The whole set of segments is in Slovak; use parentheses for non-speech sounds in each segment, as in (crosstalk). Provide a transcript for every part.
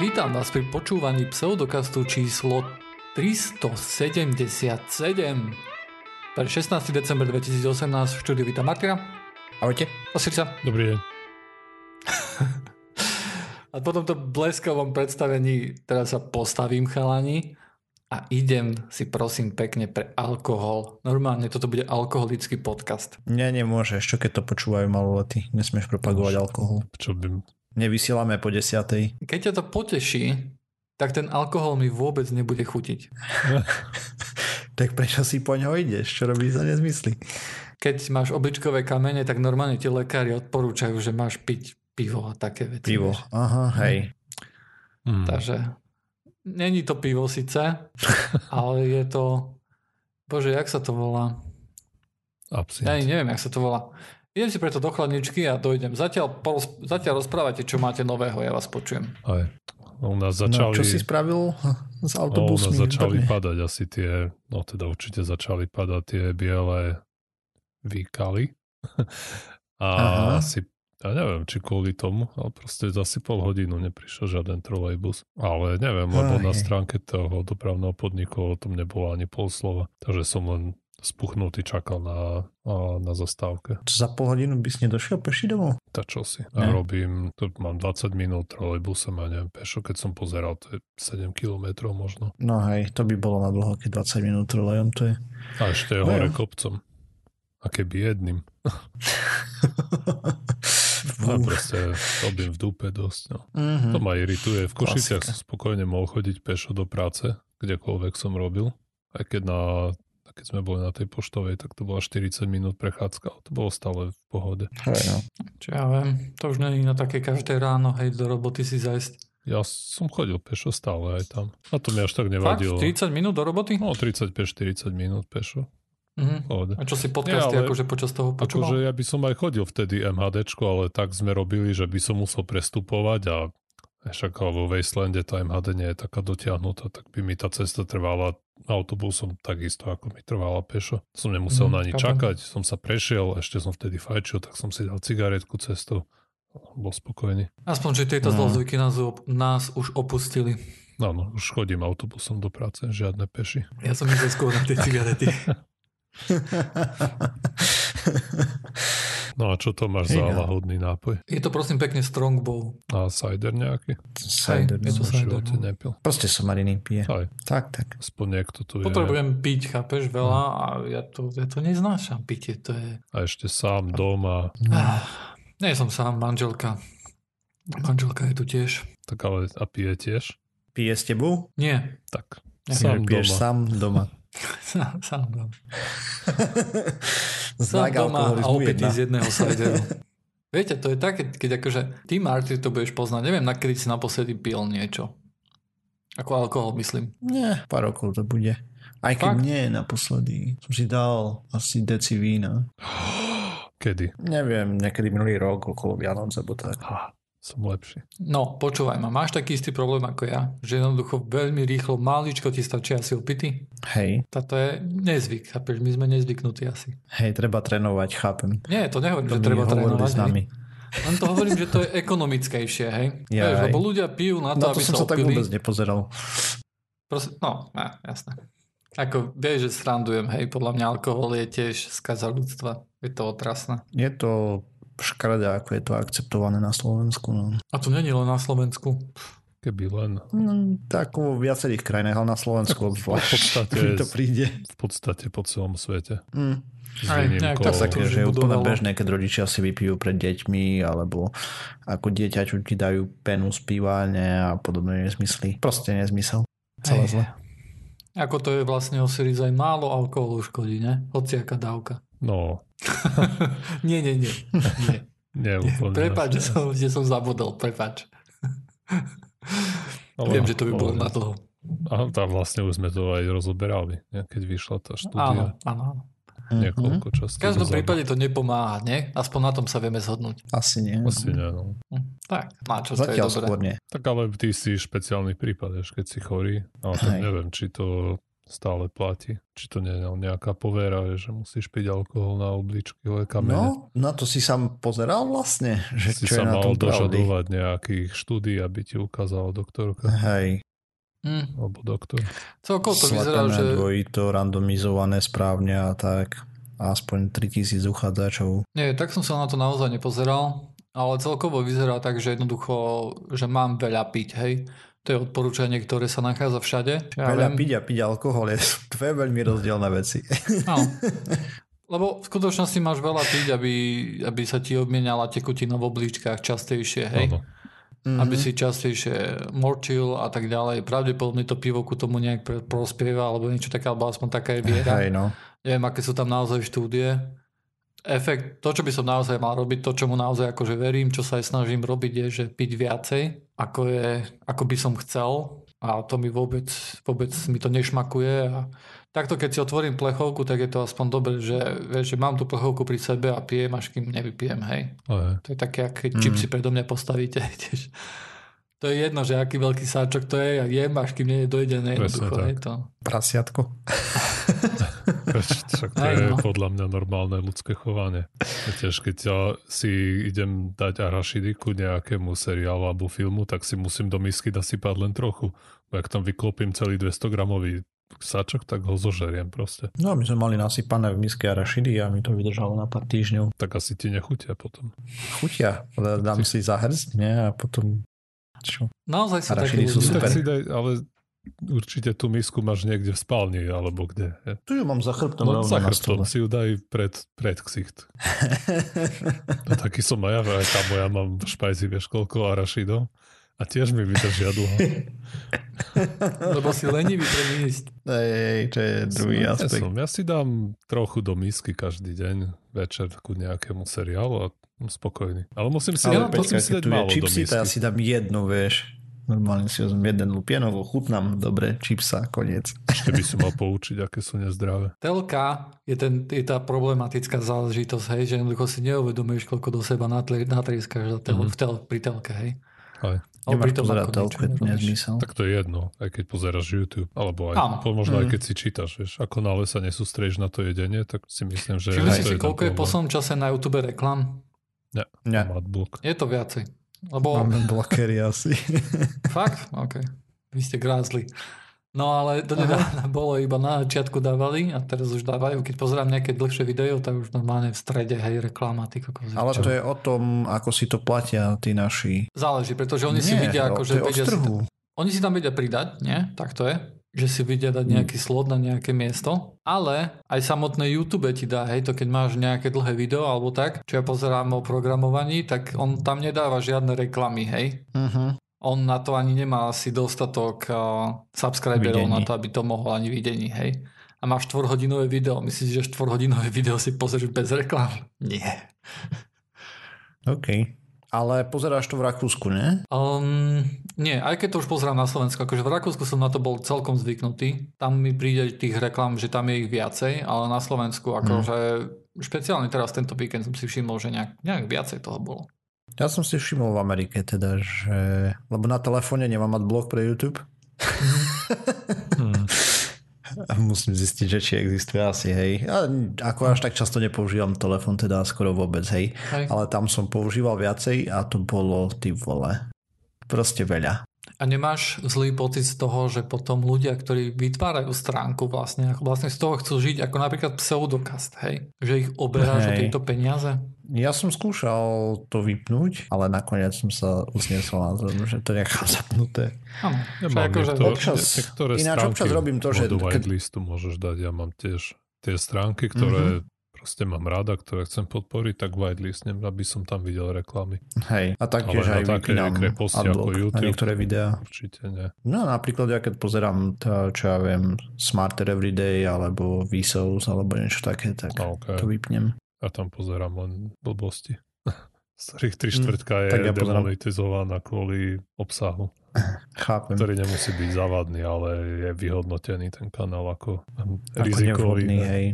Vítam vás pri počúvaní pseudokastu číslo 377. Pre 16. december 2018 v štúdiu vítam Martina. Ahojte. A Sirca. Dobrý deň. (laughs) A po tomto bleskovom predstavení teraz sa postavím chalani a idem si prosím pekne pre alkohol. Normálne toto bude alkoholický podcast. Nie, nemôžeš, čo keď to počúvajú maloletí. Nesmieš propagovať alkohol. Čo by... Nevysielame po desiatej. Keď ťa to poteší, tak ten alkohol mi vôbec nebude chutiť. (laughs) tak prečo si po ňo ideš? Čo robíš za nezmysly? Keď máš obličkové kamene, tak normálne ti lekári odporúčajú, že máš piť pivo a také veci. Pivo, vieš. aha, hej. Mm. Takže není to pivo síce, (laughs) ale je to... Bože, jak sa to volá? Absint. Ja neviem, jak sa to volá. Idem si preto do chladničky a dojdem. Zatiaľ, zatiaľ rozprávate, čo máte nového, ja vás počujem. Aj. U nás No, začali... čo si spravil (laughs) s no, u nás autobusmi? začali Výborne. padať asi tie, no teda určite začali padať tie biele výkaly. (laughs) A Aha. asi, ja neviem, či kvôli tomu, ale proste asi pol hodinu neprišiel žiaden trolejbus. Ale neviem, lebo Aj. na stránke toho dopravného podniku o tom nebolo ani pol slova. Takže som len spuchnutý čakal na, na zastávke. Za pol hodinu by si nedošiel peši domov? Tak čo si. Ne. A robím, to mám 20 minút trolejbusem a neviem, pešo, keď som pozeral, to je 7 kilometrov možno. No hej, to by bolo na dlho, keď 20 minút trolejom to je. A ešte je No hore jo. kopcom. A keby jedným. (laughs) A proste robím v dupe dosť. No. Mhm. To ma irituje. V Košiciach som spokojne mohol chodiť pešo do práce, kdekoľvek som robil. Aj keď na keď sme boli na tej poštovej, tak to bola 40 minút prechádzka, ale to bolo stále v pohode. Hej, no. Čo ja viem, to už není na také každé ráno, hej, do roboty si zajsť. Ja som chodil pešo stále aj tam. A to mi až tak Fakt? nevadilo. 30 minút do roboty? No 35-40 minút pešo. Mhm. Pohode. A čo si podcasty Nie, ale- akože počas toho počúval? Akože ja by som aj chodil vtedy MHDčko, ale tak sme robili, že by som musel prestupovať a však vo Wastelandde tá MHD nie je taká dotiahnutá, tak by mi tá cesta trvala autobusom takisto, ako mi trvala pešo. Som nemusel Mhm, na ni chápem. čakať, som sa prešiel, ešte som vtedy fajčil, tak som si dal cigaretku cestou. Bol spokojný. Aspoň, že tieto No. zlozvyky nás, nás už opustili. Áno, už chodím autobusom do práce, žiadne peši. Ja som myslel skôr na tie cigarety. (laughs) (laughs) No a čo to máš za Hej, no. lahodný nápoj? Je to prosím pekne Strongbow. A cider nejaký? Cider, je to no. Cider, no. nepil. Proste som Mariny pije. Aj, Tak, tak. aspoň niekto tu je. Potrebujem piť, chápeš, veľa a ja to, ja to neznášam, pitie, to je... A ešte sám doma, Ah, nie som sám, manželka. Manželka je tu tiež. tak ale a pije tiež? Pije s tebou? Nie, Tak. Ja Sám piješ doma. sám doma. (laughs) sám, sám (laughs) doma. Sám doma a jedna. z jedného cideru. (laughs) Viete, to je také, keď akože ty, Marty, to budeš poznať. Neviem, na kedy si naposledy pil niečo. Ako alkohol, myslím. Nie, pár rokov to bude. Aj keď Fakt? nie, naposledy. Som si dal asi deci vína. Kedy? Neviem, niekedy minulý rok, okolo Vianoc, alebo tak. Som lepší. No, počúvaj ma, máš taký istý problém ako ja, že jednoducho veľmi rýchlo, maličko ti stačí asi opity. Hej, Táto je nezvyk, chápeš, my sme nezvyknutí asi. hej, treba trénovať, chápem. Nie, to nehovorím, že To mi treba trénovať. s nami. Len to hovorím, že to je ekonomickejšie, hej. (laughs) Ja, Vieš, hej. lebo ľudia pijú na to, Na to aby som sa sa tak vôbec nepozeral. Proste, no, ja, jasné. Ako vieš, že srandujem, hej, podľa mňa alkohol je tiež skaza ľudstva. Je to otrasné. Je to škaredé, ako je to akceptované na Slovensku. No. A to není len na Slovensku. Keby len. No, tak vo viacerých krajinách, ale na Slovensku (laughs) V obzvlášť. podstate, (laughs) mi to príde. v podstate po celom svete. Mm. Aj, nejak to- také, že je úplne bežné, keď rodičia si vypijú pred deťmi, alebo ako dieťaťu ti dajú penu z a podobné nezmysly. Proste nezmysel. Celé zle. Ako to je vlastne o Series aj málo alkoholu škodí, ne? Hociaká dávka. No, (laughs) nie, nie, nie. nie. (laughs) nie úplne. Prepač, že som, že som zabudol, prepač. Ale- Viem, že to by bolo na dlho. A tam vlastne už sme to aj rozoberali, ne? keď vyšla tá štúdia. áno. áno. Niekoľko častí. V každom dozadu. prípade to nepomáha, nie? Aspoň na tom sa vieme zhodnúť. Asi nie. Asi nie, no. Hm, Tak, má čo, to je Zatiaľ dobré. nie. Tak ale ty si špeciálny prípad, keď si chorý. Ale tak neviem, či to stále platí. Či to nie je nejaká povera, že musíš piť alkohol na obličky kamene. No, na to si sám pozeral vlastne, že si čo sa je na mal tom pravdy. dožadovať nejakých štúdí, aby ti ukázala doktorka Hej, Hm. alebo doktor. Celkovo to vyzerá, že... dvojito, randomizované správne a tak. Aspoň 3000 uchádzačov. Nie, tak som sa na to naozaj nepozeral, ale celkovo vyzerá tak, že jednoducho, že mám veľa piť, hej. To je odporúčanie, ktoré sa nachádza všade. Ja Veľa viem. piť a piť alkohol je (laughs) dve veľmi rozdielne veci. Áno. (laughs) Lebo v skutočnosti máš veľa piť, aby, aby sa ti obmienala tekutina v obličkách častejšie, hej. Áno. Aby si častejšie morčil a tak ďalej. Pravdepodobne to pivo ku tomu nejak prospieva, alebo niečo také, alebo aspoň taká je viera. Hej, no. Neviem, aké sú tam naozaj štúdie. Efekt, to, čo by som naozaj mal robiť, to, čo mu naozaj akože verím, čo sa aj snažím robiť, je, že piť viacej, ako, je, ako by som chcel. A to mi vôbec, vôbec mi to nešmakuje. A takto, keď si otvorím plechovku, tak je to aspoň dobre, že, vieš, že mám tú plechovku pri sebe a pijem, až kým nevypijem, hej. Hej. To je také, ako keď Mm. čipsy predo mňa postavíte. (laughs) Tiež. To je jedno, že aký veľký sáčok to je, ja jem, až kým nie je dojedené. Presne Jednoducho, tak. hej, to. Prasiatko. (laughs) Však to je no. podľa mňa normálne ľudské chovanie. Tiež keď ja si idem dať arašidy ku nejakému seriálu alebo filmu, tak si musím do misky nasypať len trochu. Bo ak tam vyklopím celý 200 gramový sačok, tak ho zožeriem proste. No my sme mali nasypané v miske arašidy a mi to vydržalo na pár týždňov. Tak asi ti nechutia potom. Chutia, ale dám si za hrst, nie? A potom... Čo? Naozaj sú také Arašidy sú super. Tak si daj, ale určite tú misku máš niekde v spálni, alebo kde. Tu ju mám za chrbtom No za chrbtom si ju daj pred, pred ksicht. A (laughs) taký som aj ja, aj tá moja mám v špajzi, vieš koľko arašidov. A tiež mi vydržia dlho. (laughs) Lebo si lenivý pre ísť. Hej, to je druhý Ja, aspekt. som, ja si dám trochu do misky každý deň, večer ku nejakému seriálu a som spokojný. Ale musím si, Ale ale musím si dať je málo do čipsy, misky. to ja si dám jednu, vieš. Normálne si vezmem jeden lupienok, ochutnám, dobre, čipsa, koniec. Ešte by som mal poučiť, aké sú nezdravé. Telka je, ten, je tá problematická záležitosť, hej, že jednoducho si neuvedomuješ, koľko do seba za tel, Mhm. v tel, pri telke, hej. Aj. Nemáš pri tom, pozerať ako telku, je to nezmysel. Tak to je jedno, aj keď pozeráš YouTube, alebo aj, Áno. po, možno aj Mm. keď si čítaš, vieš, ako nále sa nesústrežíš na to jedenie, tak si myslím, že Všimli si koľko je problém. poslednom čase na YouTube reklam? Nie, Mám adblock. Je to viacej. Lebo máme blokery asi. (laughs) fakt? OK. Vy ste grázli. No ale to nedávno bolo iba na začiatku dávali a teraz už dávajú. Keď pozerám nejaké dlhšie video, tak už normálne v strede, hej, reklama, ty kokos. Ale čo? to je o tom, ako si to platia tí naši. Záleží, pretože oni si Nie, vidia, to akože je od vedia si Oni si tam vedia pridať, nie? Tak to je. Že si vedia dať nejaký slot na nejaké miesto. Ale aj samotné YouTube ti dá, hej, to keď máš nejaké dlhé video alebo tak, čo ja pozerám o programovaní, tak on tam nedáva žiadne reklamy, hej. Uh-huh. On na to ani nemá asi dostatok uh, subscriberov Videní. na to, aby to mohol ani videní, hej. A máš 4-hodinové video. Myslíš, že 4-hodinové (laughs) video si pozrieš bez reklam? Nie. OK. Ale pozeráš to v Rakúsku, ne? Um, nie, aj keď to už pozerám na Slovensku, akože v Rakúsku som na to bol celkom zvyknutý. Tam mi príde tých reklam, že tam je ich viacej, ale na Slovensku akože špeciálne teraz tento víkend som si všimol, že nejak, nejak viacej toho bolo. Ja som si všimol v Amerike teda, že... Lebo na telefóne nemám mať blog pre YouTube. Hmm. (laughs) Musím zistiť, že či existuje asi, hej. A ako až tak často nepoužívam telefón, teda skoro vôbec, hej. Hej. Ale tam som používal viacej a to bolo, ty vole, proste veľa. A nemáš zlý pocit z toho, že potom ľudia, ktorí vytvárajú stránku vlastne, vlastne z toho chcú žiť, ako napríklad pseudokast, hej? Že ich oberáš o tieto peniaze? Ja som skúšal to vypnúť, ale nakoniec som sa usniesol na to, že to nechám zapnuté. Áno. Ja mám akože niektoré, občas- niektoré ináč občas robím to, že keď- whitelistu môžeš dať. Ja mám tiež tie stránky, ktoré proste mám rada, ktoré chcem podporiť, tak whitelistnem, aby som tam videl reklamy. Hej. A taktiež aj také vypínam kreposti ako adblock na YouTube. niektoré videá. Určite nie. No napríklad ja keď pozerám to, čo ja viem, Smarter Everyday alebo Vsauce alebo niečo také, tak okay. to vypnem. Ja tam pozerám len blbosti. (laughs) Z ktorých tri štvrtka je Mm, tak ja pozerám. demonetizovaná kvôli obsahu, Chápem. ktorý nemusí byť zavadný, ale je vyhodnotený ten kanál ako Ako rizikový. nevhodný, ne? hej.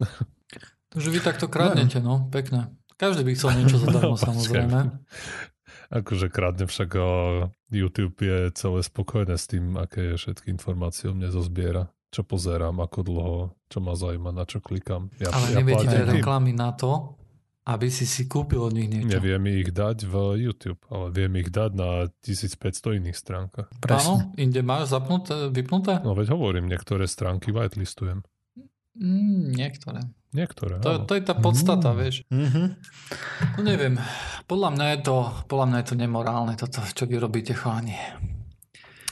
(laughs) Takže vy takto kradnete, no, pekné. Každý by chcel niečo zadarmo, (laughs) No, samozrejme. Akože krádne však YouTube je celé spokojné s tým, aké všetky informácie o mne zozbiera. Čo pozerám, ako dlho, čo ma zaujíma, na čo klikám. Ja, Ale ja neviete platím tým. reklamy na to, aby si si kúpil od nich niečo. Neviem ich dať v YouTube, ale viem ich dať na 1500 iných stránkach. Presne. Áno, inde máš zapnuté, vypnuté? No veď hovorím, niektoré stránky whitelistujem. Mm, niektoré. Niektoré, To, áno. to je tá podstata, Mm. vieš. Mhm. No neviem, podľa mňa je to, podľa mňa je to nemorálne, toto, čo vy robíte, chalani.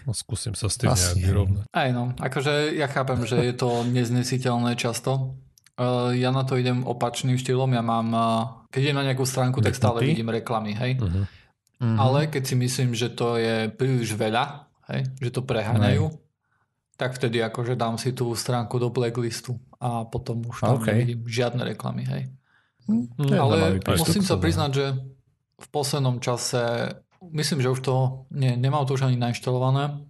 No, skúsim sa s tým Asi nejak vyrovnať. Aj no, akože ja chápem, že je to neznesiteľné často. Uh, ja na to idem opačným štýlom, ja mám, uh, keď idem na nejakú stránku, tak stále vidím reklamy, hej. Mhm. Mhm. Ale keď si myslím, že to je príliš veľa, hej, že to preháňajú, tak vtedy akože dám si tú stránku do blacklistu a potom už tam OK. nevidím žiadne reklamy, hej. Je Ale musím sa priznať, že v poslednom čase myslím, že už to, nie, nemám to už ani nainštalované,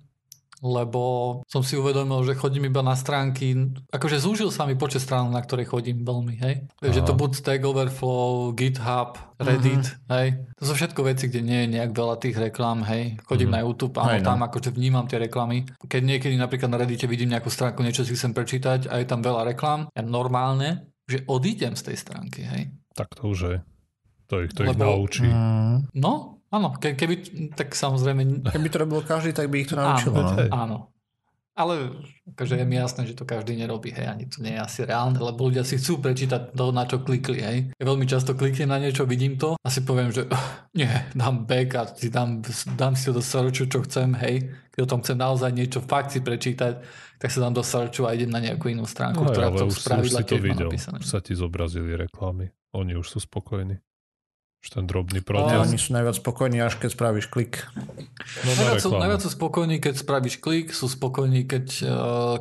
lebo som si uvedomil, že chodím iba na stránky, akože zúžil sa mi počet strán, na ktoré chodím veľmi, hej. Takže to buď Stack Overflow, GitHub, Reddit, hej. To sú všetko veci, kde nie je nejak veľa tých reklám, hej. Chodím Mhm. na YouTube, áno, Hej, no. tam akože vnímam tie reklamy. Keď niekedy napríklad na Reddite vidím nejakú stránku, niečo si chcem prečítať a je tam veľa reklám, ja normálne, že odídem z tej stránky, hej. Tak to už je. To ich, to ich Lebo- naučí. Mm. No, áno, ke, keby, tak samozrejme, Keby to robil každý, tak by ich to Áno, naučilo. no. áno. Ale akože je mi jasné, že to každý nerobí, hej, ani to nie je asi reálne, lebo ľudia si chcú prečítať to, na čo klikli, hej. Ja veľmi často kliknem na niečo, vidím to a si poviem, že "Ugh, nie, dám back a si dám, dám si to do searchu, čo chcem, hej. Keď o tom chcem naozaj niečo fakt si prečítať, tak sa dám do searchu a idem na nejakú inú stránku, No, ktorá ale to už, už spravidla si to tiež má videl. napísané. Sa ti zobrazili reklamy. Oni už sú spokojní. Už ten drobný protest. oni sú najviac spokojní, až keď spravíš klik. No, na Najviac sú, najviac sú spokojní, keď spravíš klik, sú spokojní, keď, uh,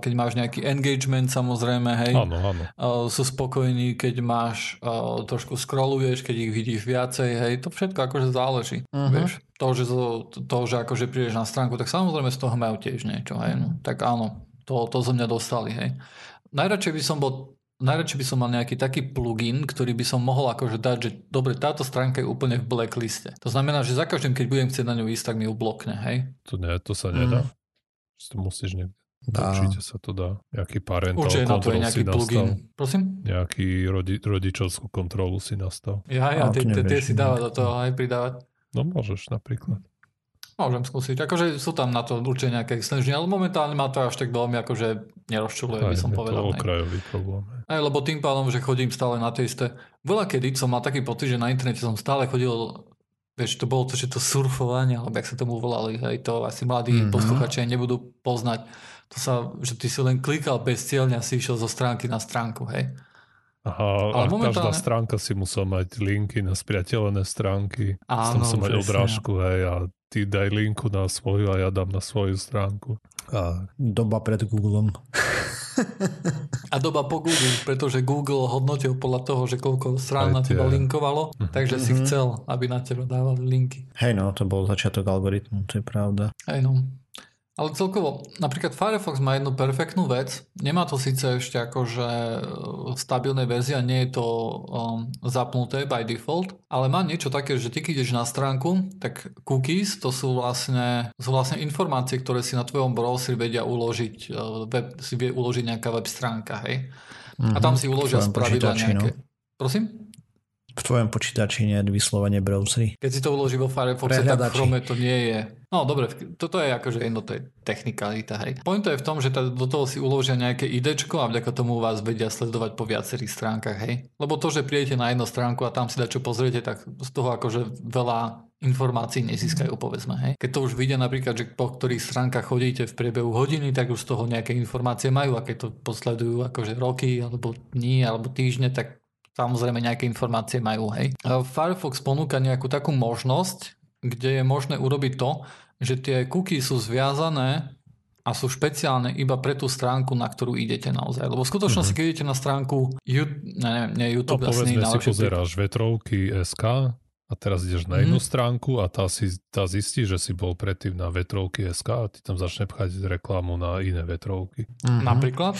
keď máš nejaký engagement samozrejme, hej. Áno, áno. Uh, sú spokojní, keď máš, uh, trošku scrolluješ, keď ich vidíš viacej, hej, to všetko akože záleží, Mhm. vieš. To že, zo, to, že akože prídeš na stránku, tak samozrejme z toho majú tiež niečo, hej, no. Tak áno, to, to zo mňa dostali, hej. Najradšej by som bol Najradšej by som mal nejaký taký plugin, ktorý by som mohol akože dať, že dobre, táto stránka je úplne v blackliste. To znamená, že za každým, keď budem chcieť na ňu ísť, tak mi ju blokne, hej. To, nie, to sa Mm. nedá. To musíš niekde. Dá. Určite sa to dá. Nejaký parental Určite na to je nejaký plugin. Prosím? Nejaký rodi, rodičovskú kontrolu si nastav. Ja, ja, tie, si dáva do toho aj pridávať. No môžeš napríklad. Môžem skúsiť. Akože sú tam na to určite nejaké extenžny, ale momentálne ma to až tak veľmi akože nerozčuluje, by som povedal. to okrajový problém. Aj lebo tým pádom, že chodím stále na tie isté. Veľa kedy som mal taký pocit, že na internete som stále chodil Vieš, to bolo to, že to surfovanie, alebo jak sa tomu volali, hej, to asi mladí Mhm. mm-hmm. posluchači nebudú poznať. To sa, že ty si len klikal bezcielne a si išiel zo stránky na stránku, hej. Aha, Ale a každá momentálne- stránka si musel mať linky na spriateľené stránky. Áno, Áno, musel mať obrážku, hej, a ty daj linku na svoju a ja dám na svoju stránku. A Doba pred Googlem. (laughs) A doba po Google, pretože Google hodnotil podľa toho, že koľko strán na teba linkovalo, takže si Mhm. chcel, aby na teba dávali linky. Hej no, to bol začiatok algoritmu, to je pravda. Hej no. Ale celkovo, napríklad Firefox má jednu perfektnú vec. Nemá to síce ešte akože v stabilnej verzii a nie je to um, zapnuté by default, ale má niečo také, že ty keď ideš na stránku, tak cookies to sú vlastne, sú vlastne informácie, ktoré si na tvojom browseri vedia uložiť, uh, web, si vie uložiť nejaká web stránka, hej. A tam si uložia Mhm. V tvojom spravidla počítači, nejaké... no. Prosím? V tvojom počítači nie vyslovene browsery. Keď si to uloží vo Firefoxe, tak v. Chrome to nie je. No dobre, toto je akože jedno, to je technikalita, hej. Point je v tom, že tá- do toho si uložia nejaké idečko a vďaka tomu vás vedia sledovať po viacerých stránkach, hej. Lebo to, že prídete na jednu stránku a tam si čo pozriete, tak z toho akože veľa informácií nezískajú, povedzme, hej. Keď to už vidia napríklad, že po ktorých stránkach chodíte v priebehu hodiny, tak už z toho nejaké informácie majú a keď to posledujú akože roky, alebo dní, alebo týždne, tak samozrejme nejaké informácie majú, hej. Firefox ponúka nejakú takú možnosť, kde je možné urobiť to, že tie cookies sú zviazané a sú špeciálne iba pre tú stránku, na ktorú idete naozaj. Lebo v skutočnosti, keď idete na stránku You- ne, nie no YouTube, asi povedzme si pozeráš vetrovky SK a teraz ideš na jednu stránku a tá, si, tá zistí, že si bol predtým na vetrovky SK a ty tam začne pchať reklamu na iné vetrovky. Mhm. napríklad.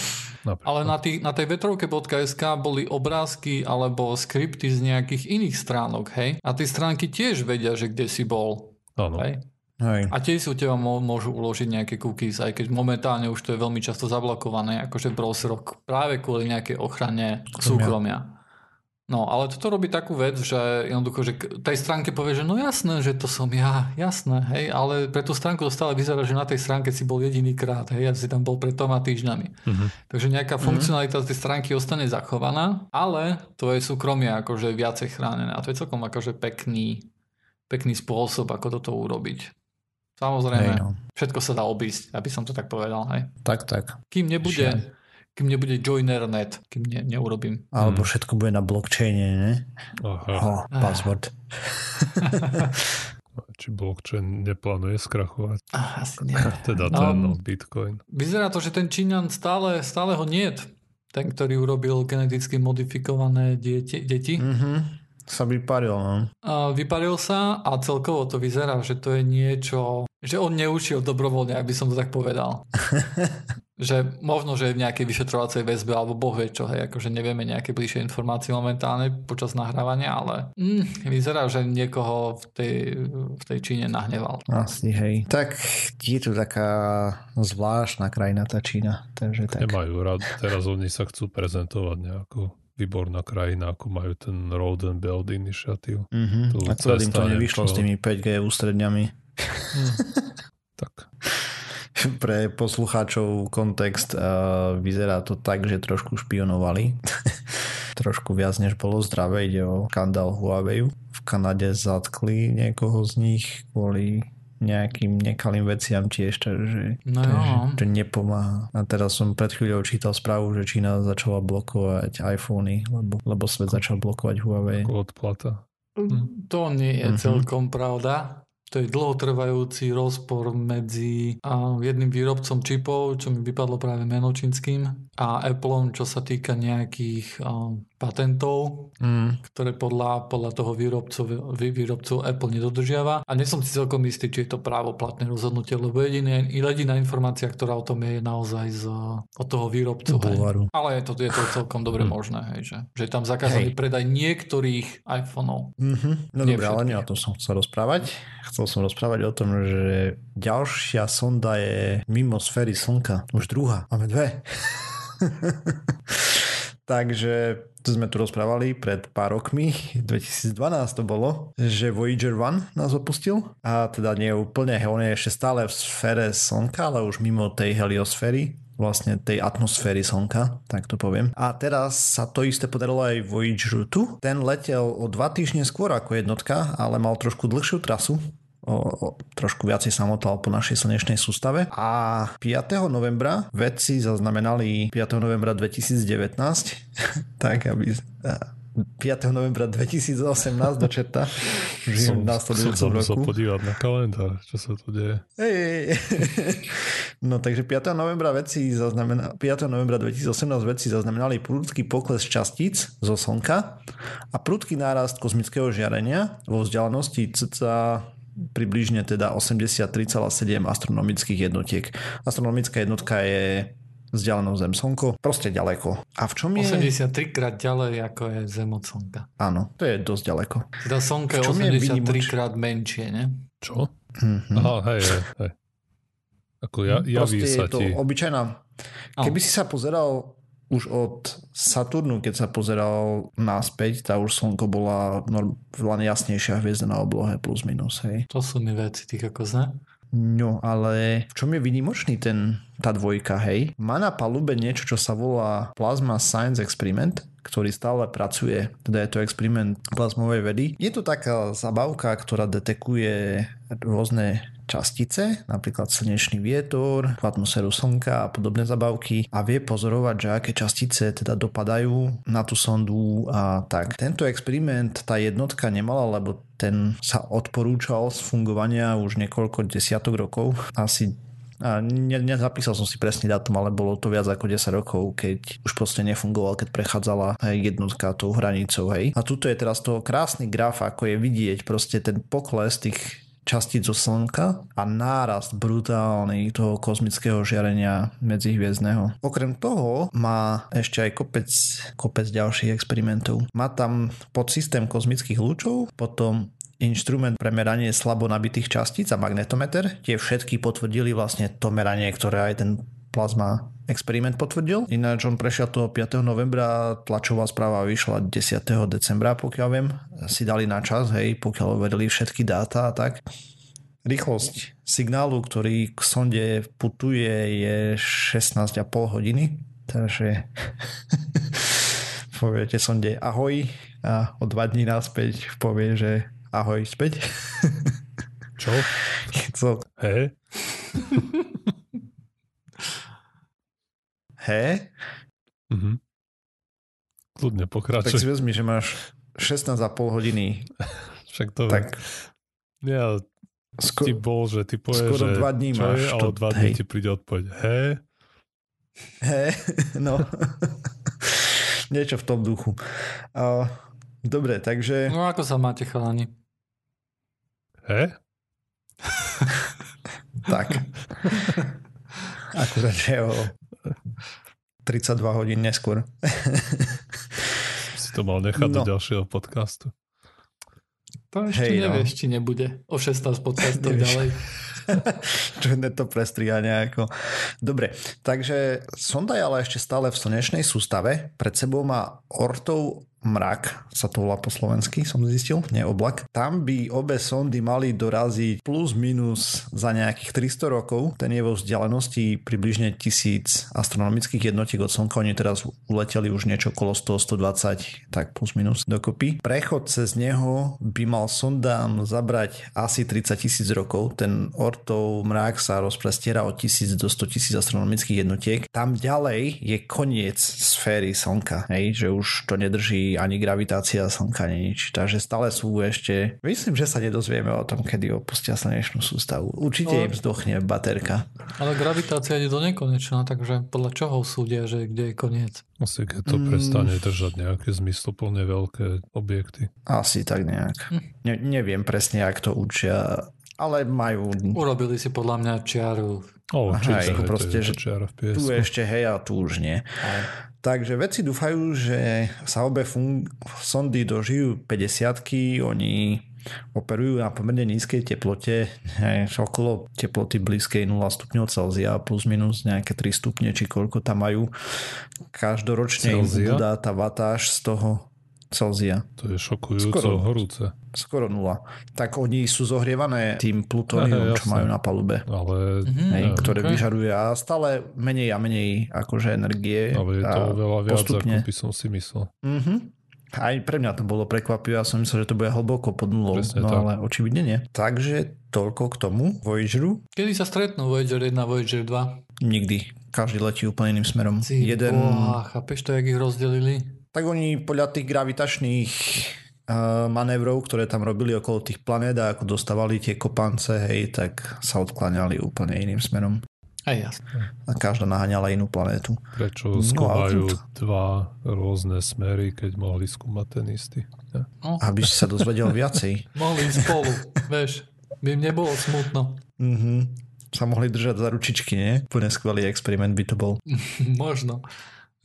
Napríklad. Ale na, tých, na tej vetrovke.sk boli obrázky alebo skripty z nejakých iných stránok, hej? A tie stránky tiež vedia, že kde si bol. Áno. Hej? Hej. A tiež si u teba mô- môžu uložiť nejaké cookies, aj keď momentálne už to je veľmi často zablokované, akože v browseroch práve kvôli nejakej ochrane súkromia. No, ale toto robí takú vec, že jednoducho, že tej stránke povie, že no jasné, že to som ja, jasné, hej, ale pre tú stránku to stále vyzerá, že na tej stránke si bol jediný krát, hej, a si tam bol pred troma týždňami. Mhm. Takže nejaká funkcionalita z tej stránky ostane zachovaná, ale tvoje súkromie akože viacej chránené a to je celkom akože pekný, pekný spôsob, ako toto urobiť. Samozrejme, Hej, no. všetko sa dá obísť, aby som to tak povedal, hej. Tak, tak. Kým nebude, Šialené. Kým nebude joiner.net, kým ne, neurobím. Alebo Hmm. všetko bude na blockchaine, ne? Aha. Oh, password. (laughs) Či blockchain neplánuje skrachovať. Asi nie. (laughs) Teda No. ten no, Bitcoin. Vyzerá to, že ten Číňan stále, stále ho niet. Ten, ktorý urobil geneticky modifikované deti. deti. Mhm. Sa vyparil, no. A vyparil sa a celkovo to vyzerá, že to je niečo, že on neučil dobrovoľne, aby som to tak povedal. (laughs) že možno, že je v nejakej vyšetrovacej väzbe alebo boh vie čo, hej, akože nevieme nejaké bližšie informácie momentálne počas nahrávania, ale mm, vyzerá, že niekoho v tej, v tej Číne nahneval. Asi, hej. Tak je tu taká zvláštna krajina tá Čína. Takže tak. Nemajú rád. Teraz oni sa chcú prezentovať nejako výborná krajina, ako majú ten Road and Build Initiative. Mhm. Tu Akurát im to nevyšlo s tými 5G ústredňami. Tak. (laughs) (laughs) Pre poslucháčov kontext uh, vyzerá to tak, že trošku špionovali. (laughs) trošku viac než bolo zdravé. Ide o skandál Huawei. V Kanade zatkli niekoho z nich kvôli nejakým nekalým veciam tiež, takže, No takže to nepomáha. A teraz som pred chvíľou čítal správu, že Čína začala blokovať iPhony, lebo, lebo svet začal blokovať Huawei. Odplata. To nie je Mhm. celkom pravda. To je dlhotrvajúci rozpor medzi jedným výrobcom čipov, čo mi vypadlo práve meno čínskym, a Appleom, čo sa týka nejakých patentov, Mm. ktoré podľa, podľa toho výrobcu, vý- výrobcu Apple nedodržiava. A nie som si celkom istý, či je to právoplatné rozhodnutie, lebo jediné, jediná informácia, ktorá o tom je, je naozaj z, od toho výrobcu. Bulvaru. Ale je to, je to celkom dobre Hm. možné, hej, že, že je tam zakázaný Hej. predaj niektorých iPhoneov. Mhm. No dobre, ale nie o tom som chcel rozprávať. Chcel som rozprávať o tom, že ďalšia sonda je mimo sféry Slnka. Už druhá. Máme dve. (laughs) Takže to sme tu rozprávali pred pár rokmi, (laughs) 2012 to bolo, že Voyager 1 nás opustil a teda nie úplne, on je ešte stále v sfére Slnka, ale už mimo tej heliosféry, vlastne tej atmosféry Slnka, tak to poviem. A teraz sa to isté podarilo aj Voyager 2. Ten letel o dva týždne skôr ako jednotka, ale mal trošku dlhšiu trasu, o, trošku viacej sa motal po našej slnečnej sústave. A 5. novembra vedci zaznamenali 5. novembra 2019, (laughs) tak aby... a, 5. novembra 2018 do čerta, že v Som, som následujúcom roku. podívať na kalendár, čo sa tu deje. Hej, hej. (laughs) No takže 5. novembra veci zaznamenali, 5. novembra 2018 veci zaznamenali prudký pokles častíc zo Slnka a prudký nárast kozmického žiarenia vo vzdialenosti cca približne teda 83,7 astronomických jednotiek. Astronomická jednotka je vzdialenou Zem Slnko, proste ďaleko. A v čom je... 83 krát ďalej, ako je Zem od Slnka. Áno, to je dosť ďaleko. Teda Slnko je V čom je 83 výnimoč- krát menšie, ne? Čo? Mhm. Aha, hej, hej, hej. Ako ja, javí Proste sa je to ti. obyčajná. Keby si sa pozeral už od Saturnu, keď sa pozeral naspäť, tá už Slnko bola len jasnejšia hviezda na oblohe plus minus, hej. To sú mi veci, ty ako zne. No, ale v čom je vynimočný ten, tá dvojka, hej? Má na palube niečo, čo sa volá Plasma Science Experiment, ktorý stále pracuje, teda je to experiment plazmovej vedy. Je to taká zabavka, ktorá detekuje rôzne častice, napríklad slnečný vietor, atmosféru slnka a podobné zabavky a vie pozorovať, že aké častice teda dopadajú na tú sondu a tak. Tento experiment tá jednotka nemala, lebo ten sa odporúčal z fungovania už niekoľko desiatok rokov, asi a ne, nezapísal som si presný dátum, ale bolo to viac ako 10 rokov, keď už proste nefungoval, keď prechádzala jednotka tou hranicou. Hej. A tuto je teraz to krásny graf, ako je vidieť proste ten pokles tých častíc zo Slnka a nárast brutálny toho kozmického žiarenia medzihviezdného. Okrem toho má ešte aj kopec, kopec ďalších experimentov. Má tam podsystém kozmických lúčov, potom inštrument pre meranie slabo nabitých častíc a magnetometer. Tie všetky potvrdili vlastne to meranie, ktoré aj ten plazma experiment potvrdil. Ináč on prešiel toho 5. novembra, tlačová správa vyšla 10. decembra, pokiaľ viem. Si dali na čas, hej, pokiaľ overili všetky dáta a tak. Rýchlosť signálu, ktorý k sonde putuje je 16,5 hodiny, takže (laughs) poviete sonde ahoj a o dva dní naspäť povie, že ahoj späť. Čo? (laughs) Co? Hej? (laughs) He? Mhm. Kľudne Tak pokračuj. si vezmi, že máš 16,5 hodiny. (laughs) Však to Tak ja, sko- ti bol, že ty povieš, skoro že dva dní čo máš je, a to- o dva dní hej. ti príde odpoveď. Hej? he, (laughs) no. (laughs) Niečo v tom duchu. Uh, dobre, takže No ako sa máte chalani? Hej? tak. Akurát, že o 32 hodín neskôr. (laughs) Si to mal nechať do No. ďalšieho podcastu. To ešte Hej, no. nevieš, či nebude. O 16 podcastov ďalej. (laughs) Čo je to prestriha nejako. Dobre, takže sonda je ale ešte stále v slnečnej sústave. Pred sebou má ortov mrak, sa to volá po slovensky, som zistil, nie oblak. Tam by obe sondy mali doraziť plus minus za nejakých 300 rokov. Ten je vo vzdialenosti približne 1000 astronomických jednotiek od Slnka. Oni teraz uleteli už niečo okolo 100-120, tak plus minus dokopy. Prechod cez neho by mal sondám zabrať asi 30 tisíc rokov. Ten ortov mrak sa rozprestiera od 1000 do 100 tisíc astronomických jednotiek. Tam ďalej je koniec sféry Slnka, hej, že už to nedrží ani gravitácia Slnka, ani nič. Takže stále sú ešte... Myslím, že sa nedozvieme o tom, kedy opustia slnečnú sústavu. Určite No. im vzdochne baterka. Ale gravitácia ide do nekonečna, takže podľa čoho súdia, že kde je koniec? Asi keď to Mm. prestane držať nejaké zmysluplne veľké objekty. Asi tak nejak. Ne, neviem presne, jak to učia, ale majú... Urobili si podľa mňa čiaru. O, Aha, určite, hej, proste, to je že to čiara v Tu ešte hej a tu už nie. Takže vedci dúfajú, že sa obe fun- sondy dožijú 50 oni operujú na pomerne nízkej teplote, okolo teploty blízkej 0 stupňov Celzia, plus minus nejaké 3 stupne, či koľko tam majú. Každoročne im Celzia? ubudá tá vatáž z toho Celzia. To je šokujúco Skoro. horúce. Skoro nula. Tak oni sú zohrievané tým plutónium, čo majú na palube. Ale, Mhm. Hej, Ja, ktoré ok. vyžaruje a stále menej a menej akože energie. ale je to oveľa viac, postupne. ako by som si myslel. Mhm. Aj pre mňa to bolo prekvapivé, ja som myslel, že to bude hlboko pod nulou, Presne no tak. ale očividne nie. Takže toľko k tomu Voyageru. Kedy sa stretnú Voyager 1 a Voyager 2? Nikdy. Každý letí úplne iným smerom. Ty Jeden, boha, chápeš to, jak ich rozdelili? Tak oni podľa tých gravitačných uh, manévrov, ktoré tam robili okolo tých planét a ako dostávali tie kopance, hej, tak sa odkláňali úplne iným smerom. Aj jasne. A každá naháňala inú planétu. Prečo No, skúmajú dva rôzne smery, keď mohli skúmať ten istý? No, Aby si sa dozvedel viacej. (laughs) mohli spolu, vieš. By im nebolo smutno. Mhm. Sa mohli držať za ručičky, nie? Úplne skvelý experiment by to bol. (laughs) Možno.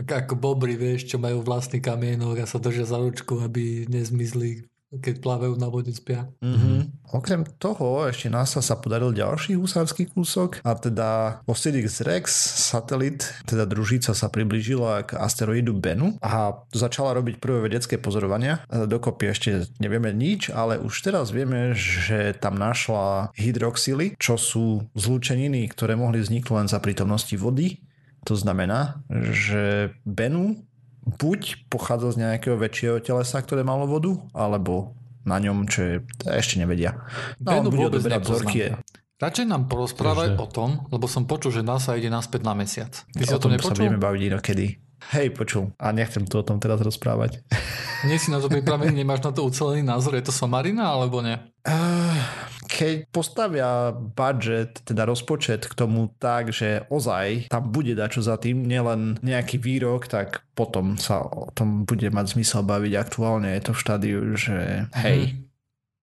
Ako bobry, vieš, čo majú vlastný kamienok a sa držia za ručku, aby nezmizli, keď plávajú na vode spia. Mm-hmm. Okrem toho ešte NASA sa podaril ďalší husársky kúsok a teda Osiris Rex satelit, teda družica sa priblížila k asteroidu Bennu a začala robiť prvé vedecké pozorovania. Dokopy ešte nevieme nič, ale už teraz vieme, že tam našla hydroxily, čo sú zlúčeniny, ktoré mohli vzniknúť len za prítomnosti vody. To znamená, že Bennu buď pochádza z nejakého väčšieho telesa, ktoré malo vodu, alebo na ňom, čo je, ešte nevedia. No, on Bennu bude vôbec vzorky. Radšej nám porozprávaj Čože? o tom, lebo som počul, že NASA ide naspäť na mesiac. Ty si O o tom tom sa nepočul? budeme baviť inokedy. Hej, počul. A nechcem tu o tom teraz rozprávať. (laughs) Nie si na to pripravený, nemáš na to ucelený názor, je to somarina alebo nie? Eh, Keď postavia budget, teda rozpočet k tomu tak, že ozaj tam bude dačo za tým, nielen nejaký výrok, tak potom sa o tom bude mať zmysel baviť. Aktuálne je to v štádiu, že hej,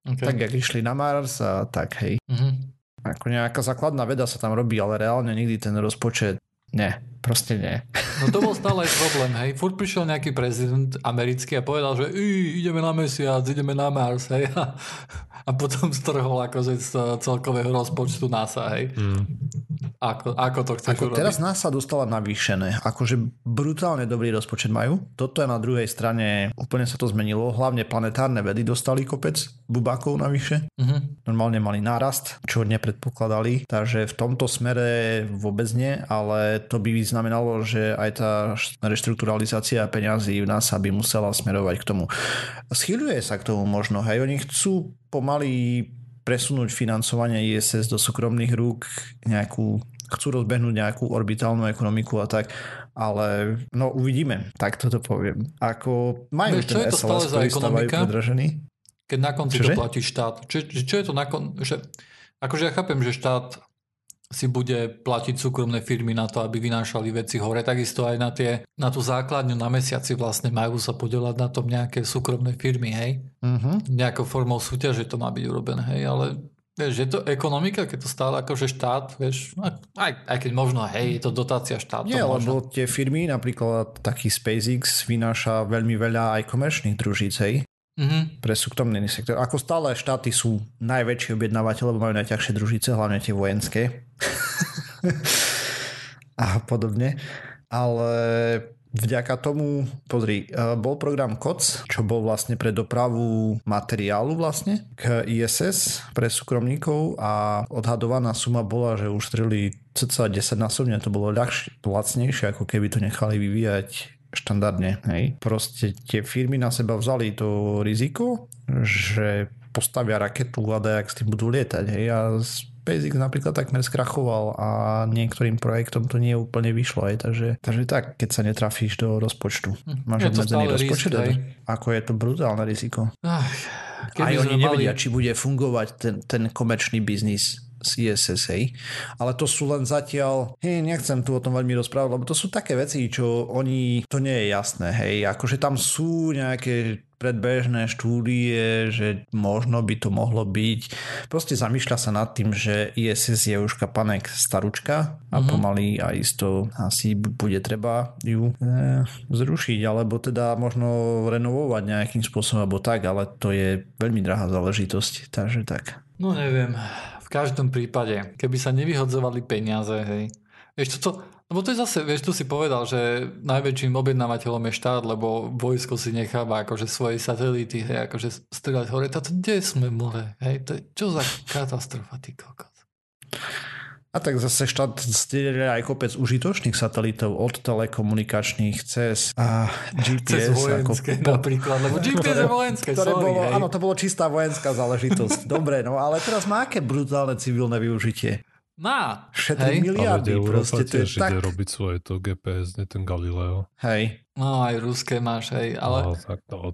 Okay. tak jak išli na Mars a tak hej. Mhm. Ako nejaká základná veda sa tam robí, ale reálne nikdy ten rozpočet Nie, proste nie. No to bol stále aj problém, hej. Furt prišiel nejaký prezident americký a povedal, že ideme na mesiac, ideme na Mars, hej. A, (laughs) a potom strhol akože z celkového rozpočtu NASA, hej. Mm. Ako, ako to chceš ako urobiť? Teraz NASA dostala navýšené. Akože brutálne dobrý rozpočet majú. Toto je na druhej strane, úplne sa to zmenilo. Hlavne planetárne vedy dostali kopec bubákov navyše. Uh-huh. Normálne mali nárast, čo nepredpokladali. Takže v tomto smere vôbec nie, ale to by znamenalo, že aj tá reštrukturalizácia peňazí v NASA by musela smerovať k tomu. Schýľuje sa k tomu možno. Hej, oni chcú pomaly presunúť financovanie ISS do súkromných rúk, nejakú, chcú rozbehnúť nejakú orbitálnu ekonomiku a tak, ale no uvidíme, tak toto poviem. Ako majú čo ten je to stále za ekonomika? predražený. Keď na konci Čože? to platí štát. Čo, čo je to na kon... Že, akože ja chápem, že štát si bude platiť súkromné firmy na to, aby vynášali veci hore. Takisto aj na, tie, na tú základňu na mesiaci vlastne majú sa podelať na tom nejaké súkromné firmy, hej? Uh-huh. Nejakou formou súťaže to má byť urobené, hej? Ale vieš, je to ekonomika, keď to stále akože štát, vieš, aj, aj keď možno, hej, je to dotácia štátu. Nie, možno. lebo tie firmy, napríklad taký SpaceX vynáša veľmi veľa aj komerčných družíc, hej? Mhm. pre súkromný sektor. Ako stále štáty sú najväčší objednávateľ, lebo majú najťažšie družice, hlavne tie vojenské. (laughs) a podobne. Ale vďaka tomu, pozri, eh, bol program COC, čo bol vlastne pre dopravu materiálu vlastne k ISS pre súkromníkov a odhadovaná suma bola, že uštrili cca 10 násobne, to bolo ľahšie, lacnejšie, ako keby to nechali vyvíjať štandardne. Hej. Proste tie firmy na seba vzali to riziko, že postavia raketu a dajak s tým budú lietať. Hej. A SpaceX napríklad takmer skrachoval a niektorým projektom to nie úplne vyšlo. Hej. Takže, takže tak, keď sa netrafíš do rozpočtu. Máš Je to obmedzený rozpočet, risk, ako je to brutálne riziko. Ach, Aj oni sme nevedia, mali... či bude fungovať ten, ten komerčný biznis hej. Ale to sú len zatiaľ, hej, nechcem tu o tom veľmi rozprávať, lebo to sú také veci, čo oni, to nie je jasné, hej. Akože tam sú nejaké predbežné štúdie, že možno by to mohlo byť. Proste zamýšľa sa nad tým, že ISS je už kapanek staručka a mm-hmm. pomaly a isto asi bude treba ju e, zrušiť, alebo teda možno renovovať nejakým spôsobom, alebo tak, ale to je veľmi drahá záležitosť, takže tak. No neviem, každom prípade, keby sa nevyhodzovali peniaze, hej. Vieš, toto, lebo to je zase, vieš, tu si povedal, že najväčším objednávateľom je štát, lebo vojsko si necháva akože svoje satelity, hej, akože strieľať hore. Toto kde sme more, hej, to je čo za katastrofa, ty kokos. A tak zase štát stieľa aj kopec užitočných satelitov od telekomunikačných cez a GPS. Cez vojenské ako, napríklad, lebo GPS je vojenské, ktoré sorry, bolo, hej. Áno, to bolo čistá vojenská záležitosť. Dobre, no ale teraz má aké brutálne civilné využitie. Má, Šetrí hej. miliardy, Ale proste to je tak... ide robiť svoje to GPS, nie ten Galileo. Hej, No aj ruské máš, hej, ale... No, tak to,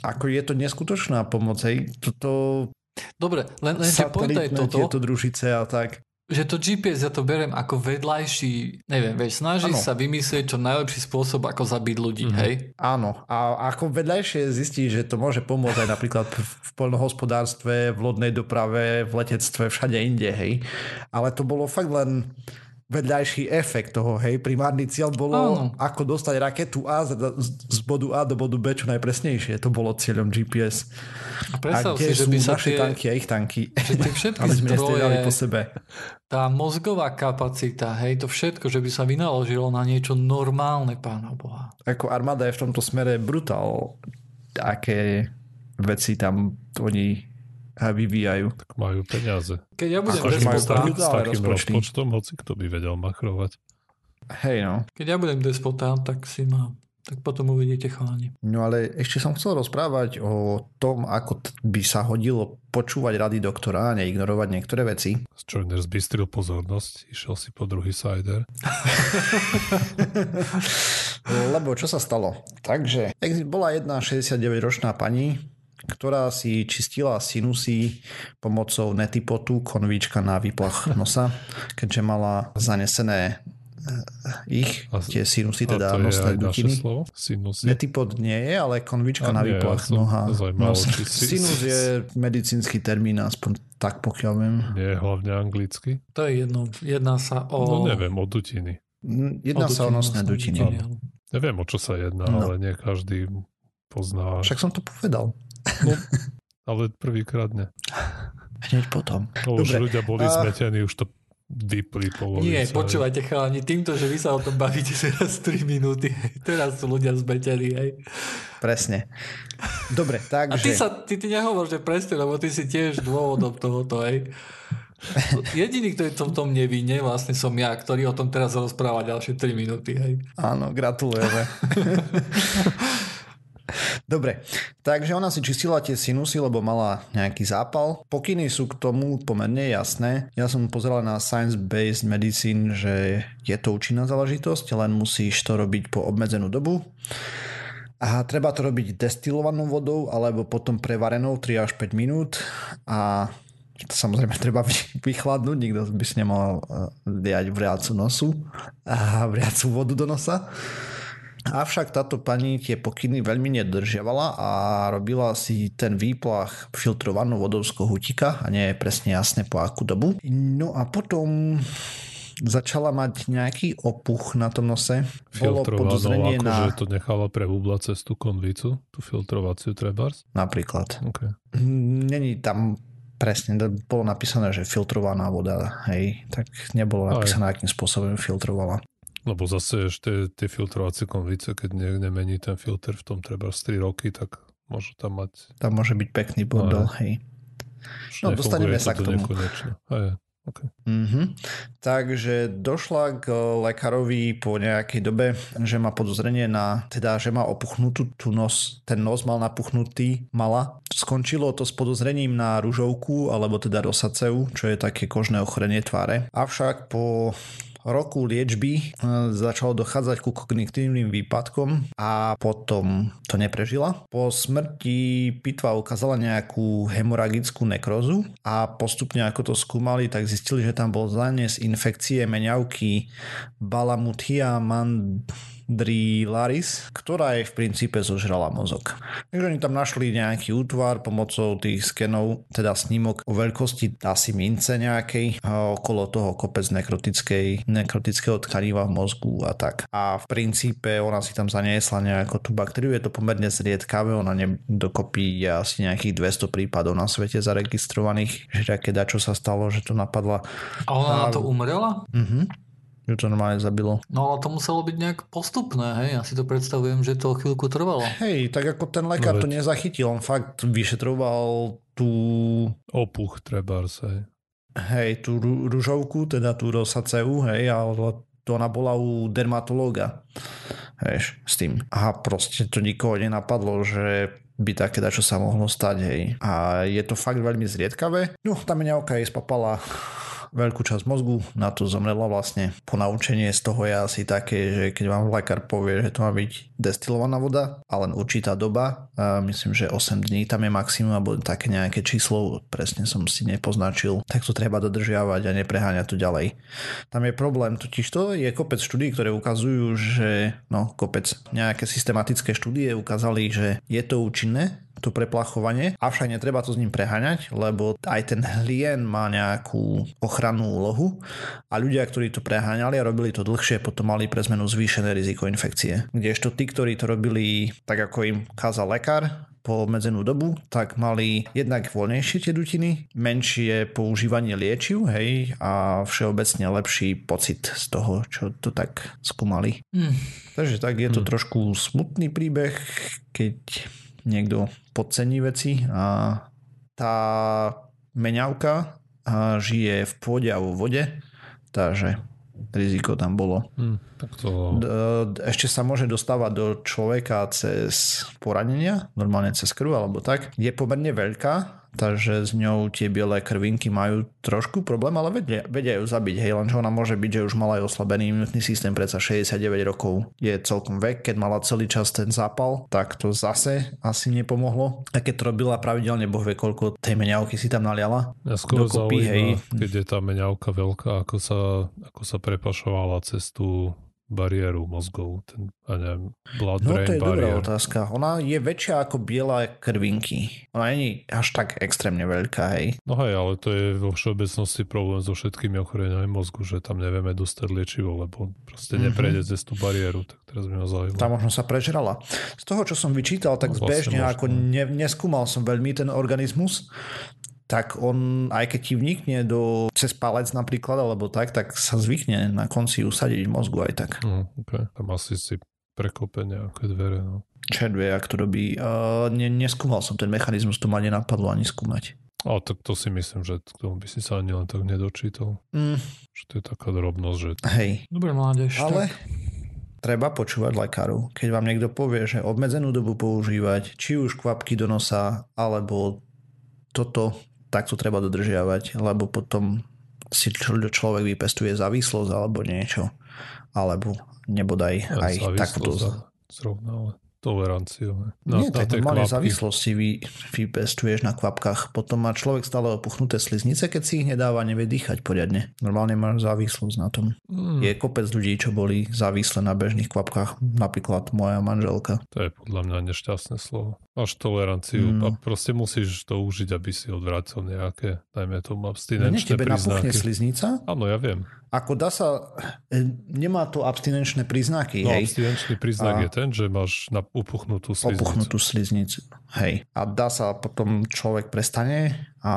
ako je to neskutočná pomoc, hej. Toto Dobre, len, len že pointa je satelitné toto, tieto družice a tak. Že to GPS ja to beriem ako vedľajší, neviem, vieš, snaží Áno. sa vymyslieť čo najlepší spôsob, ako zabiť ľudí, Mhm. hej? Áno, a ako vedľajšie zistí, že to môže pomôcť aj napríklad v poľnohospodárstve, v lodnej doprave, v letectve, všade inde, hej. Ale to bolo fakt len vedľajší efekt toho, hej. Primárny cieľ bolo, Áno. ako dostať raketu A z, z bodu A do bodu B čo najpresnejšie. To bolo cieľom GPS. A predstav a kde si, že by sa naše tie, tanky a ich tanky? že tie všetky (laughs) Aby sme nestrieľali po zdroje, sebe. tá mozgová kapacita, hej, to všetko, že by sa vynaložilo na niečo normálne, pána Boha. Ako armáda je v tomto smere brutál. Aké veci tam oni vyvíjajú. tak majú peniaze. Keď ja budem Akože majú despota. S takým rozpočty. rozpočtom, hoci kto by vedel machrovať. Hej no. keď ja budem despota, tak si ma, tak potom uvidíte chalani. No ale ešte som chcel rozprávať o tom, ako t- by sa hodilo počúvať rady doktora a neignorovať niektoré veci. Joyner zbystril pozornosť, išiel si po druhý cider. (laughs) Lebo čo sa stalo? Takže bola jedna 69-ročná pani, ktorá si čistila sinusy pomocou netipotu konvíčka na výplach nosa, keďže mala zanesené eh, ich, A- tie sinusy, A teda to je nosné dutiny. Netipod nie je, ale konvička A na výplach ja noha. nos. si- Sinus je medicínsky termín, aspoň tak pokiaľ viem. Nie hlavne anglicky? To je jedno, jedná sa o... No neviem, o dutiny. Mm, Jedná sa o nosné dutiny. Neviem, o čo sa jedná, No. ale nie každý pozná. Však som to povedal. Ale prvýkrát nie. Hneď potom. No, už Dobre. ľudia boli A- zmetení, už to vypli polovica. Nie, počúvajte chalani, týmto, že vy sa o tom bavíte (laughs) teraz 3 minúty, teraz sú ľudia zmetení, hej. Presne. Dobre, A ty, takže... sa, ty, ty nehovor, že presne, lebo ty si tiež dôvodom tohoto, hej. Jediný, ktorý to v tom nevinne, vlastne som ja, ktorý o tom teraz rozpráva ďalšie 3 minúty, hej. Áno, gratulujeme. (laughs) Dobre, takže ona si čistila tie sinusy, lebo mala nejaký zápal. Pokyny sú k tomu pomerne jasné. Ja som pozeral na Science-Based Medicine, že je to účinná záležitosť, len musíš to robiť po obmedzenú dobu. A treba to robiť destilovanou vodou alebo potom prevarenou 3 až 5 minút a to samozrejme treba vy- vychladnúť, nikto by si nemal eh, diať vriacu nosu a vriacu vodu do nosa. Avšak táto pani tie pokyny veľmi nedržiavala a robila si ten výplach filtrovanou vodou z kohutika a nie je presne jasné po akú dobu. No a potom začala mať nejaký opuch na tom nose. Bolo podozrenie akože na... to nechala prehublať cez tú konvicu, tú filtrovaciu trebárs. Napríklad. Okay. Není tam presne, bolo napísané, že filtrovaná voda, hej, tak nebolo Aj. napísané, akým spôsobom filtrovala. Lebo zase ešte tie filtrovacie konvice, keď ne, nemení ten filter v tom treba 3 roky, tak môže tam mať... Tam môže byť pekný bordel, hej. No, dostaneme sa to k tomu. Aj, okay. Mhm. Takže došla k lekárovi po nejakej dobe, že má podozrenie na, teda, že má opuchnutú tú nos, ten nos mal napuchnutý, mala. Skončilo to s podozrením na ružovku, alebo teda rosaceu, čo je také kožné ochorenie tváre. Avšak po roku liečby e, začalo dochádzať ku kognitívnym výpadkom a potom to neprežila. Po smrti pitva ukázala nejakú hemoragickú nekrozu a postupne ako to skúmali, tak zistili, že tam bol zánes infekcie meňavky Balamuthia mandrilaris, ktorá jej v princípe zožrala mozog. Takže oni tam našli nejaký útvar pomocou tých skenov, teda snímok o veľkosti asi mince nejakej okolo toho kopec nekrotickej, nekrotického tkaniva v mozgu a tak. A v princípe ona si tam zaniesla nejakú tú baktériu, je to pomerne zriedkavé, ona ne, dokopy je asi nejakých 200 prípadov na svete zaregistrovaných, že také dačo sa stalo, že to napadla. A ona na to umrela? Mhm. Že to normálne zabilo. No ale to muselo byť nejak postupné, hej? Ja si to predstavujem, že to chvíľku trvalo. Hej, tak ako ten lekár No to nezachytil, on fakt vyšetroval tú Opuch trebárs, hej. hej, tú ru- ružovku, teda tú rosaceu, hej, ale to ona bola u dermatológa, vieš, s tým. A proste to nikoho nenapadlo, že by také čo sa mohlo stať, hej. A je to fakt veľmi zriedkavé. No, tá meňavka jej spapala veľkú časť mozgu, na to zomrela vlastne. Ponaučenie z toho je asi také, že keď vám lekár povie, že to má byť destilovaná voda a len určitá doba, a myslím, že 8 dní tam je maximum, alebo také nejaké číslo, presne som si nepoznačil, tak to treba dodržiavať a nepreháňať to ďalej. Tam je problém, totiž to je kopec štúdí, ktoré ukazujú, že no kopec, nejaké systematické štúdie ukázali, že je to účinné, to preplachovanie, avšak netreba to s ním preháňať, lebo aj ten hlien má nejakú ochrannú úlohu a ľudia, ktorí to preháňali a robili to dlhšie, potom mali pre zmenu zvýšené riziko infekcie. Kdežto tí, ktorí to robili tak, ako im kázal lekár, po obmedzenú dobu, tak mali jednak voľnejšie tie dutiny, menšie používanie liečiv, hej, a všeobecne lepší pocit z toho, čo to tak skúmali. Hm. Takže tak je to Hmm. trošku smutný príbeh, keď niekto podcení veci a tá meňavka žije v pôde a vo vode, takže riziko tam bolo. Hm, tak to... Ešte sa môže dostávať do človeka cez poranenia, normálne cez krv alebo tak. Je pomerne veľká, takže s ňou tie biele krvinky majú trošku problém, ale vedia, vedia ju zabiť, hej, lenže ona môže byť, že už mala aj oslabený imunitný systém, predsa 69 rokov je celkom vek, keď mala celý čas ten zápal, tak to zase asi nepomohlo. A keď to robila pravidelne, boh vie, koľko tej meňavky si tam naliala. Mňa skôr dokopy, zaujíma, hej. keď je tá meňavka veľká, ako sa, ako sa prepašovala cez tú bariéru mozgovú, ten, a neviem, blood No brain to je dobrá barrier. otázka. Ona je väčšia ako biela krvinky. Ona není až tak extrémne veľká, hej. No hej, ale to je vo všeobecnosti problém so všetkými ochoreniami mozgu, že tam nevieme dostať liečivo, lebo proste Mhm. neprejde cez tú bariéru, tak teraz by ma zaujímalo. Tá možno sa prežrala. Z toho, čo som vyčítal, tak No, vlastne zbežne, možno. ako ne, neskúmal som veľmi ten organizmus, tak on, aj keď ti vnikne do, cez palec napríklad, alebo tak, tak sa zvykne na konci usadiť v mozgu aj tak. No, okay. Tam asi si prekope nejaké dvere. No. Čert vie, ak to robí. Uh, ne, neskúmal som ten mechanizmus, to ma nenapadlo ani skúmať. Ale tak to si myslím, že k tomu by si sa ani len tak nedočítal. Mm, Že to je taká drobnosť, že hej, Dobre, mládež. ale Tak. treba počúvať lekárov. Keď vám niekto povie, že obmedzenú dobu používať, či už kvapky do nosa, alebo toto, tak to treba dodržiavať, lebo potom si čl- človek vypestuje závislosť alebo niečo. Alebo nebodaj aj závislosť takto. a zrovna, ale toleranciu. ne. Nie, tak tie normálne kvapky. závislosti vy, vypestuješ na kvapkách. Potom má človek stále opuchnuté sliznice, keď si ich nedáva, nevie dýchať poriadne. Normálne máš závislosť na tom. Mm, Je kopec ľudí, čo boli závislé na bežných kvapkách, napríklad moja manželka. to je podľa mňa nešťastné slovo. Máš toleranciu No. a proste musíš to užiť, aby si odvrátil nejaké, dajme tomu, abstinenčné tebe napuchne príznaky. sliznica, Áno, ja viem. Ako dá sa, e, nemá to abstinenčné príznaky, No, hej, abstinenčný príznak A- je ten, že máš na upuchnutú sliznicu. opuchnutú sliznicu, hej. A dá sa potom človek prestane a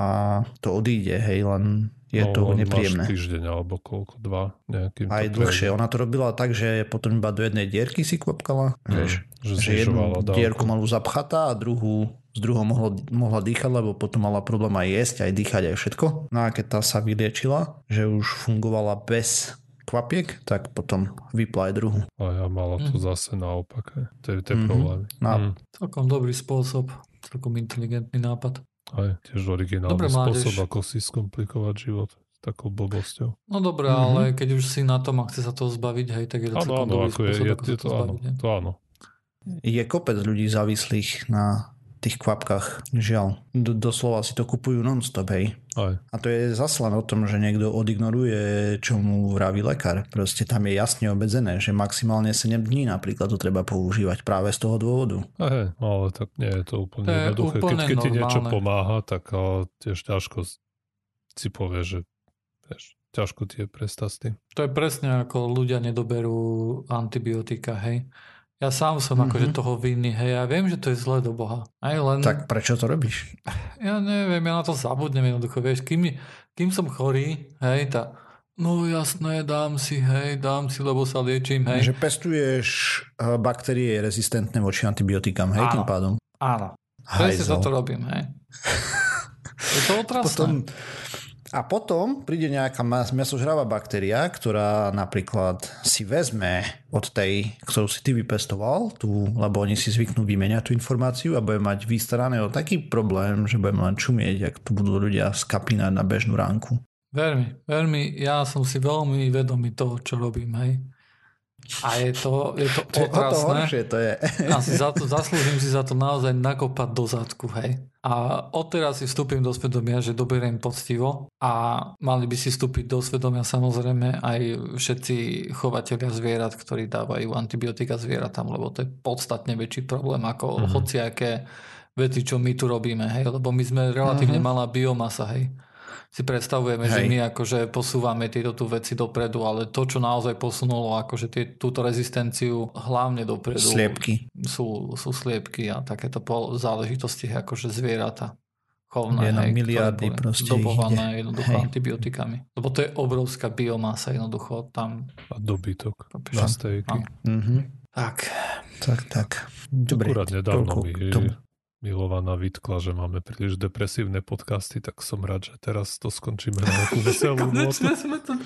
to odíde, hej, len je no, to nepríjemné. Máš týždeň alebo koľko, dva, nejakým Aj dlhšie. Ona to robila tak, že potom iba do jednej dierky si kvapkala. Mm, Vieš, že že jednu dávku. dierku malú zapchatá a druhú z druhou mohla, mohla dýchať, lebo potom mala problém aj jesť, aj dýchať, aj všetko. No a keď tá sa vyliečila, že už fungovala bez kvapiek, tak potom vypla aj druhú. A ja mala to Mm. zase naopak. To je tie Mhm. problémy. No. Mm. Celkom dobrý spôsob. Celkom inteligentný nápad. Aj tiež originálny Dobre, mládež. spôsob, ako si skomplikovať život s takou blbosťou. No dobré, Mhm. ale keď už si na tom a chce sa toho zbaviť, hej, tak je to Áno, celkom áno, dobrý ako je, spôsob, je, ako je sa to áno, zbaviť. hej. to áno. Je kopec ľudí závislých na tých kvapkách. Žiaľ, D- doslova si to kupujú non-stop, hej. Aj. A to je zase len o tom, že niekto odignoruje, čo mu vraví lekár. Proste tam je jasne obmedzené, že maximálne 7 dní napríklad to treba používať práve z toho dôvodu. A hej, no ale tak nie je to úplne To je jednoduché. Keď, úplne keď ti niečo pomáha, tak ale tiež ťažko si povie, že vieš, ťažko ti je prestať s tým. To je presne ako ľudia nedoberú antibiotika, hej. Ja sám som Mhm. akože toho vinný, hej, ja viem, že to je zlé do Boha. Aj len, Tak prečo to robíš? ja neviem, ja na to zabudnem jednoducho, vieš, kým, kým som chorý, hej, tá, no jasné, dám si, hej, dám si, lebo sa liečím, hej. Že pestuješ eh, baktérie rezistentné voči antibiotikám, hej, Áno. tým pádom. Áno, presne Hajzel. toto robím, hej. Je to (laughs) otrasné. Potom, a potom príde nejaká mesožravá baktéria, ktorá napríklad si vezme od tej, ktorú si ty vypestoval, tú, lebo oni si zvyknú vymeniať tú informáciu a bude mať vystarané o taký problém, že budeme len čumieť, ak tu budú ľudia skapínať na bežnú ránku. Veľmi, veľmi, ja som si veľmi vedomý toho, čo robím, hej. A je to, je to To je to horšie, to je. A si za to, zaslúžim si za to naozaj nakopať do zadku, hej. A odteraz si vstúpim do svedomia, že doberiem poctivo a mali by si vstúpiť do svedomia samozrejme aj všetci chovateľia zvierat, ktorí dávajú antibiotika zvieratám, lebo to je podstatne väčší problém ako Mhm. mm-hmm. hociaké veci, čo my tu robíme, hej. Lebo my sme relatívne Mhm. malá biomasa, hej si predstavujeme, že Hej. my akože posúvame tieto tu veci dopredu, ale to, čo naozaj posunulo akože tie, túto rezistenciu hlavne dopredu Sliepky. sú, sú sliepky a takéto pol- záležitosti ako že zvieratá chovné, Je na hej, miliardy proste ide. jednoducho Hej. antibiotikami. Lebo to je obrovská biomasa jednoducho tam. A dobytok stejky. Mhm. Tak, Tak, tak. Dobre, Akurát nedávno mi. Milovaná vytkla, že máme príliš depresívne podcasty, tak som rád, že teraz to skončíme na nejakú veselú (laughs) notu. konečne sme to... (laughs)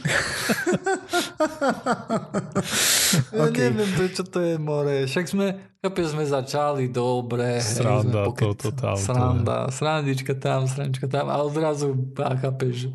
ja OK. neviem, prečo to je more. Však sme, chápeš, sme začali dobre. Sranda, sme pokec- toto, tamto, Sranda, srandička tam, srandička tam a odrazu, a chápeš,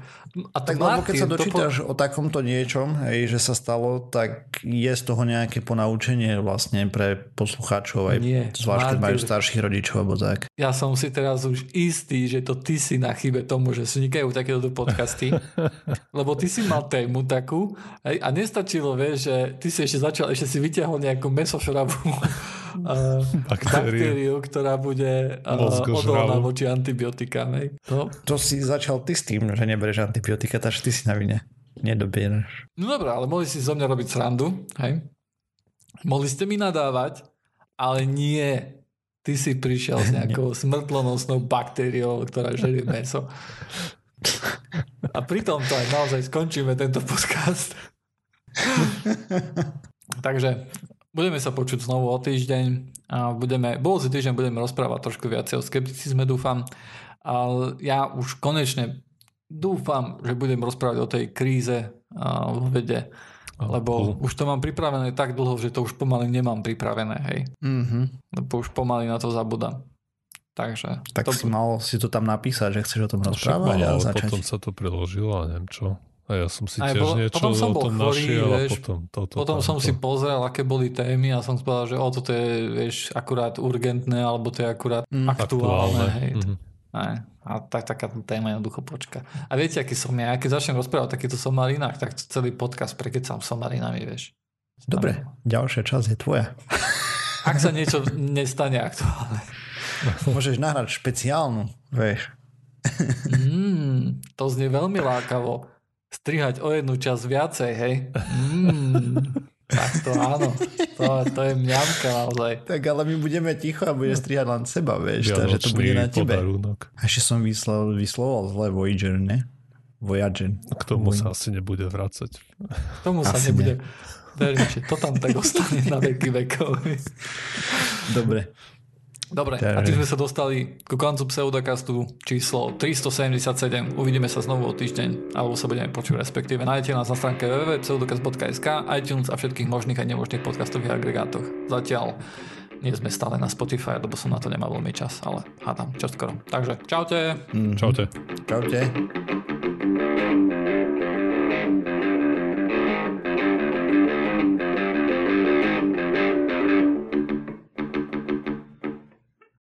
A to Tak lebo keď sa dočítaš o takomto niečom, hej, že sa stalo, tak je z toho nejaké ponaučenie vlastne pre poslucháčov, aj Nie, zvlášť keď majú starších rodičov alebo tak. Ja som si teraz už istý, že to ty si na chybe tomu, že vznikajú takéto podcasty, (laughs) lebo ty si mal tému takú hej, a nestačilo, vieš, že ty si ešte začal, ešte si vyťahol nejakú mesošravú uh, (laughs) baktériu, ktorá bude uh, Mozgožravú. odolná voči antibiotikám. To, To si začal ty s tým, že neberieš antibiotika, takže ty si na vine. Nedobieraš. no dobré, ale mohli si zo mňa robiť srandu, hej. Mohli ste mi nadávať, ale nie. Ty si prišiel s (laughs) nejakou smrtlonosnou baktériou, ktorá žerie meso. A pritom to aj naozaj skončíme tento podcast. (laughs) Takže budeme sa počuť znovu o týždeň a budeme, budúci týždeň budeme rozprávať trošku viacej o skepticizme, dúfam. Ale ja už konečne dúfam, že budem rozprávať o tej kríze a, vo vede, lebo už to mám pripravené tak dlho, že to už pomaly nemám pripravené, hej. Mhm. Lebo už pomaly na to zabudám. Takže Tak to, si mal si to tam napísať, že chceš o tom Však rozprávať a ale začať. potom sa to preložilo a neviem čo. A ja som si Aj tiež bol- niečo potom som o bol tom chorý, našiel a vieš. potom toto. potom som tamto. si pozrel, aké boli témy a som si povedal, že o, toto je vieš, akurát urgentné, alebo to je akurát Mm, aktuálne. Hej. Mhm. Aj, a tak, taká téma jednoducho počka. A viete, aký som ja? Keď začnem rozprávať o takýchto somarinách, tak celý podcast prekecám somarinami, vieš. Dobre, ďalšia časť je tvoja. (laughs) Ak sa niečo nestane aktuálne. (laughs) Môžeš nahrať špeciálnu, vieš. Mm, to znie veľmi lákavo. Strihať o jednu časť viacej, hej? Mm, tak to áno. To, to je mňamka naozaj. Tak ale my budeme ticho a budeš strihať len seba, vieš, takže to bude na Vianočný tebe. podarunok. A ešte som vyslal, vysloval zle Voyager, ne? Voyager. K tomu sa asi nebude vracať. K tomu sa Asi nebude... Verím, že to tam tak ostane na veky vekov. Dobre. Dobre, Tak. a tým sme sa dostali ku koncu pseudokastu číslo 377. Uvidíme sa znovu o týždeň, alebo sa budeme počuť respektíve. Nájdete nás na stránke www.pseudokast.sk, iTunes a všetkých možných a nemožných podcastových agregátoch. Zatiaľ nie sme stále na Spotify, lebo som na to nemal veľmi čas, ale hádam, čo skoro. Takže čaute. Mhm. Čaute. Čaute.